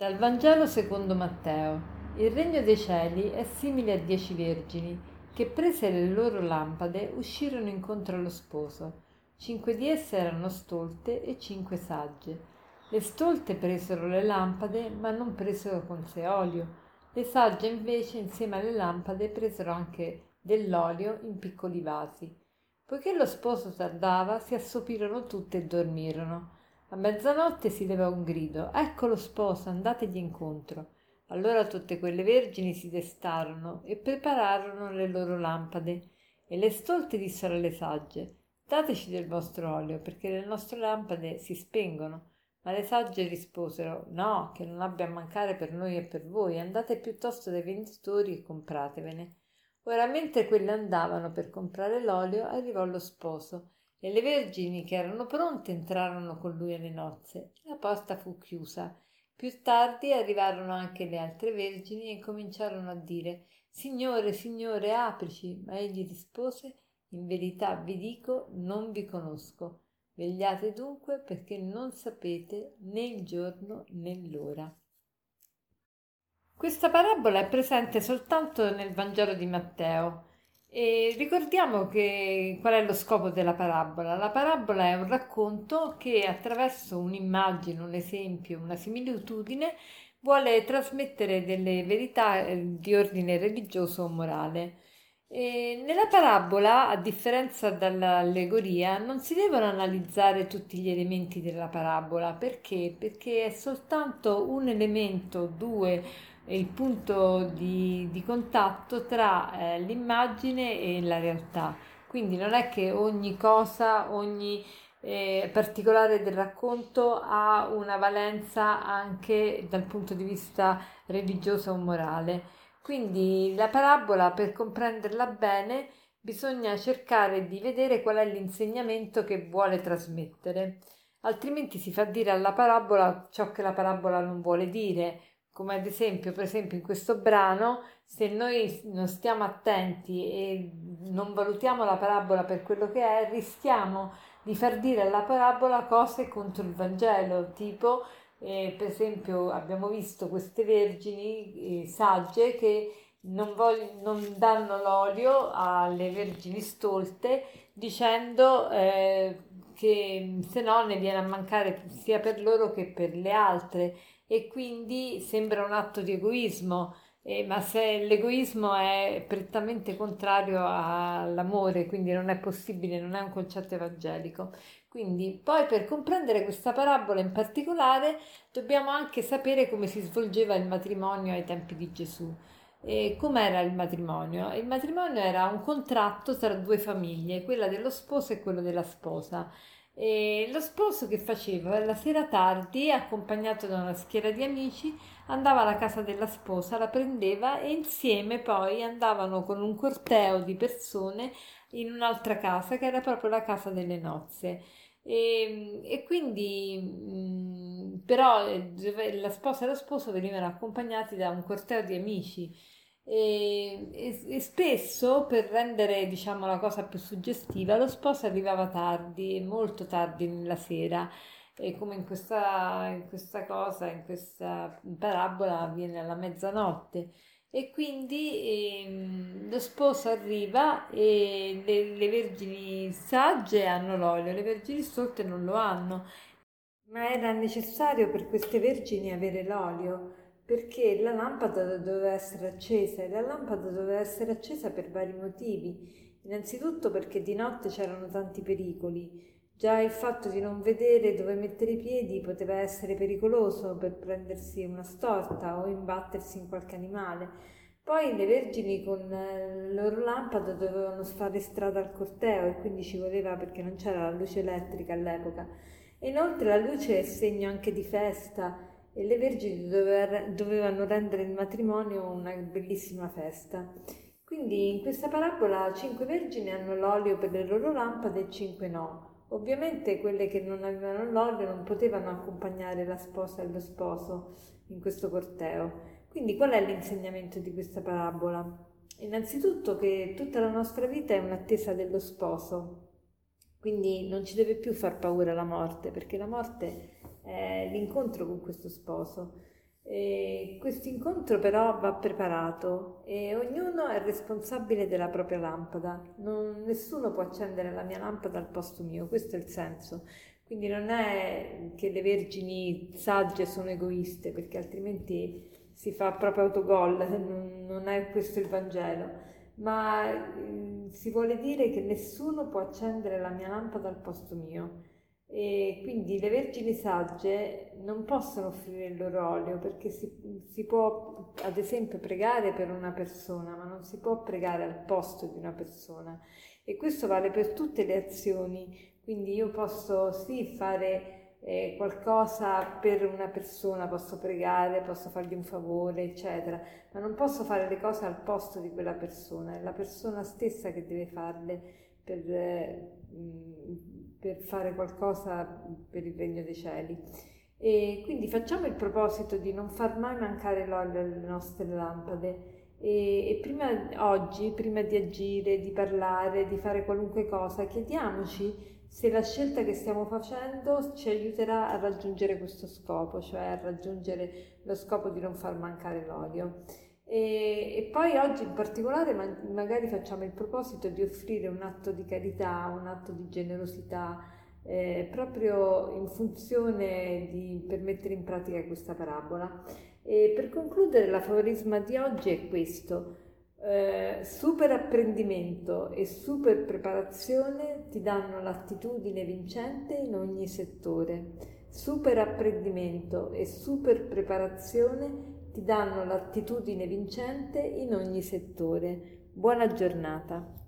Dal Vangelo secondo Matteo. Il regno dei cieli è simile a dieci vergini che prese le loro lampade uscirono incontro allo sposo. Cinque di esse erano stolte e cinque sagge. Le stolte presero le lampade, ma non presero con sé olio. Le sagge invece, insieme alle lampade, presero anche dell'olio in piccoli vasi. Poiché lo sposo tardava, si assopirono tutte e dormirono. A mezzanotte si levò un grido. Ecco lo sposo, andategli incontro. Allora tutte quelle vergini si destarono e prepararono le loro lampade. E le stolte dissero alle sagge, dateci del vostro olio, perché le nostre lampade si spengono. Ma le sagge risposero, no, che non abbia a mancare per noi e per voi, andate piuttosto dai venditori e compratevene. Ora, mentre quelle andavano per comprare l'olio, arrivò lo sposo e le vergini che erano pronte entrarono con lui alle nozze. La porta fu chiusa. Più tardi arrivarono anche le altre vergini e cominciarono a dire Signore, Signore, aprici. Ma egli rispose In verità vi dico, non vi conosco. Vegliate dunque perché non sapete né il giorno né l'ora. Questa parabola è presente soltanto nel Vangelo di Matteo e ricordiamo che, qual è lo scopo della parabola. La parabola è un racconto che attraverso un'immagine, un esempio, una similitudine vuole trasmettere delle verità eh, di ordine religioso o morale. E nella parabola, a differenza dall'allegoria, non si devono analizzare tutti gli elementi della parabola perché? Perché è soltanto un elemento, due il punto di, di contatto tra eh, l'immagine e la realtà. Quindi non è che ogni cosa, ogni eh, particolare del racconto ha una valenza anche dal punto di vista religioso o morale. Quindi la parabola, per comprenderla bene, bisogna cercare di vedere qual è l'insegnamento che vuole trasmettere, altrimenti si fa dire alla parabola ciò che la parabola non vuole dire come ad esempio, per esempio in questo brano, se noi non stiamo attenti e non valutiamo la parabola per quello che è, rischiamo di far dire alla parabola cose contro il Vangelo, tipo eh, per esempio abbiamo visto queste vergini eh, sagge che non, voglio, non, danno l'olio alle vergini stolte dicendo eh, che se no ne viene a mancare sia per loro che per le altre e quindi sembra un atto di egoismo, eh, ma se l'egoismo è prettamente contrario all'amore, quindi non è possibile, non è un concetto evangelico. Quindi poi per comprendere questa parabola in particolare dobbiamo anche sapere come si svolgeva il matrimonio ai tempi di Gesù. E com'era il matrimonio? Il matrimonio era un contratto tra due famiglie, quella dello sposo e quello della sposa. E lo sposo che faceva? La sera tardi, accompagnato da una schiera di amici, andava alla casa della sposa, la prendeva e insieme poi andavano con un corteo di persone in un'altra casa che era proprio la casa delle nozze. E, e quindi mh, però eh, la sposa e lo sposo venivano accompagnati da un corteo di amici e, e, e, spesso per rendere diciamo la cosa più suggestiva lo sposo arrivava tardi, molto tardi nella sera. E come in questa, in questa cosa, in questa parabola avviene alla mezzanotte. E quindi ehm, lo sposo arriva e le, le vergini sagge hanno l'olio, le vergini stolte non lo hanno. Ma era necessario per queste vergini avere l'olio perché la lampada doveva essere accesa e la lampada doveva essere accesa per vari motivi. Innanzitutto perché di notte c'erano tanti pericoli. Già il fatto di non vedere dove mettere i piedi poteva essere pericoloso per prendersi una storta o imbattersi in qualche animale. Poi le vergini con le loro lampade dovevano fare strada al corteo e quindi ci voleva perché non c'era la luce elettrica all'epoca. Inoltre la luce è segno anche di festa e le vergini dovevano rendere il matrimonio una bellissima festa. Quindi in questa parabola cinque vergini hanno l'olio per le loro lampade e cinque no. Ovviamente quelle che non avevano l'olio non potevano accompagnare la sposa e lo sposo in questo corteo. Quindi qual è l'insegnamento di questa parabola? Innanzitutto che tutta la nostra vita è un'attesa dello sposo, quindi non ci deve più far paura la morte, perché la morte è l'incontro con questo sposo. questo incontro però va preparato e ognuno è responsabile della propria lampada, non, nessuno può accendere la mia lampada al posto mio, questo è il senso. Quindi non è che le vergini sagge sono egoiste, perché altrimenti si fa proprio autogol, non è questo il Vangelo, ma mm, si vuole dire che nessuno può accendere la mia lampada al posto mio. E quindi le vergini sagge non possono offrire il loro olio perché si, si, può ad esempio pregare per una persona ma non si può pregare al posto di una persona. E questo vale per tutte le azioni. Quindi io posso sì fare eh, qualcosa per una persona, posso pregare, posso fargli un favore, eccetera, ma non posso fare le cose al posto di quella persona, è la persona stessa che deve farle per, eh, per fare qualcosa per il regno dei cieli. E quindi facciamo il proposito di non far mai mancare l'olio alle nostre lampade. E, prima oggi, prima di agire, di parlare, di fare qualunque cosa, chiediamoci se la scelta che stiamo facendo ci aiuterà a raggiungere questo scopo, cioè a raggiungere lo scopo di non far mancare l'olio. E, e poi oggi in particolare ma, magari facciamo il proposito di offrire un atto di carità, un atto di generosità, eh, proprio in funzione di per mettere in pratica questa parabola. E per concludere l'aforisma di oggi è questo. Eh, super apprendimento e super preparazione ti danno l'attitudine vincente in ogni settore. Super apprendimento e super preparazione ti danno l'attitudine vincente in ogni settore. Buona giornata.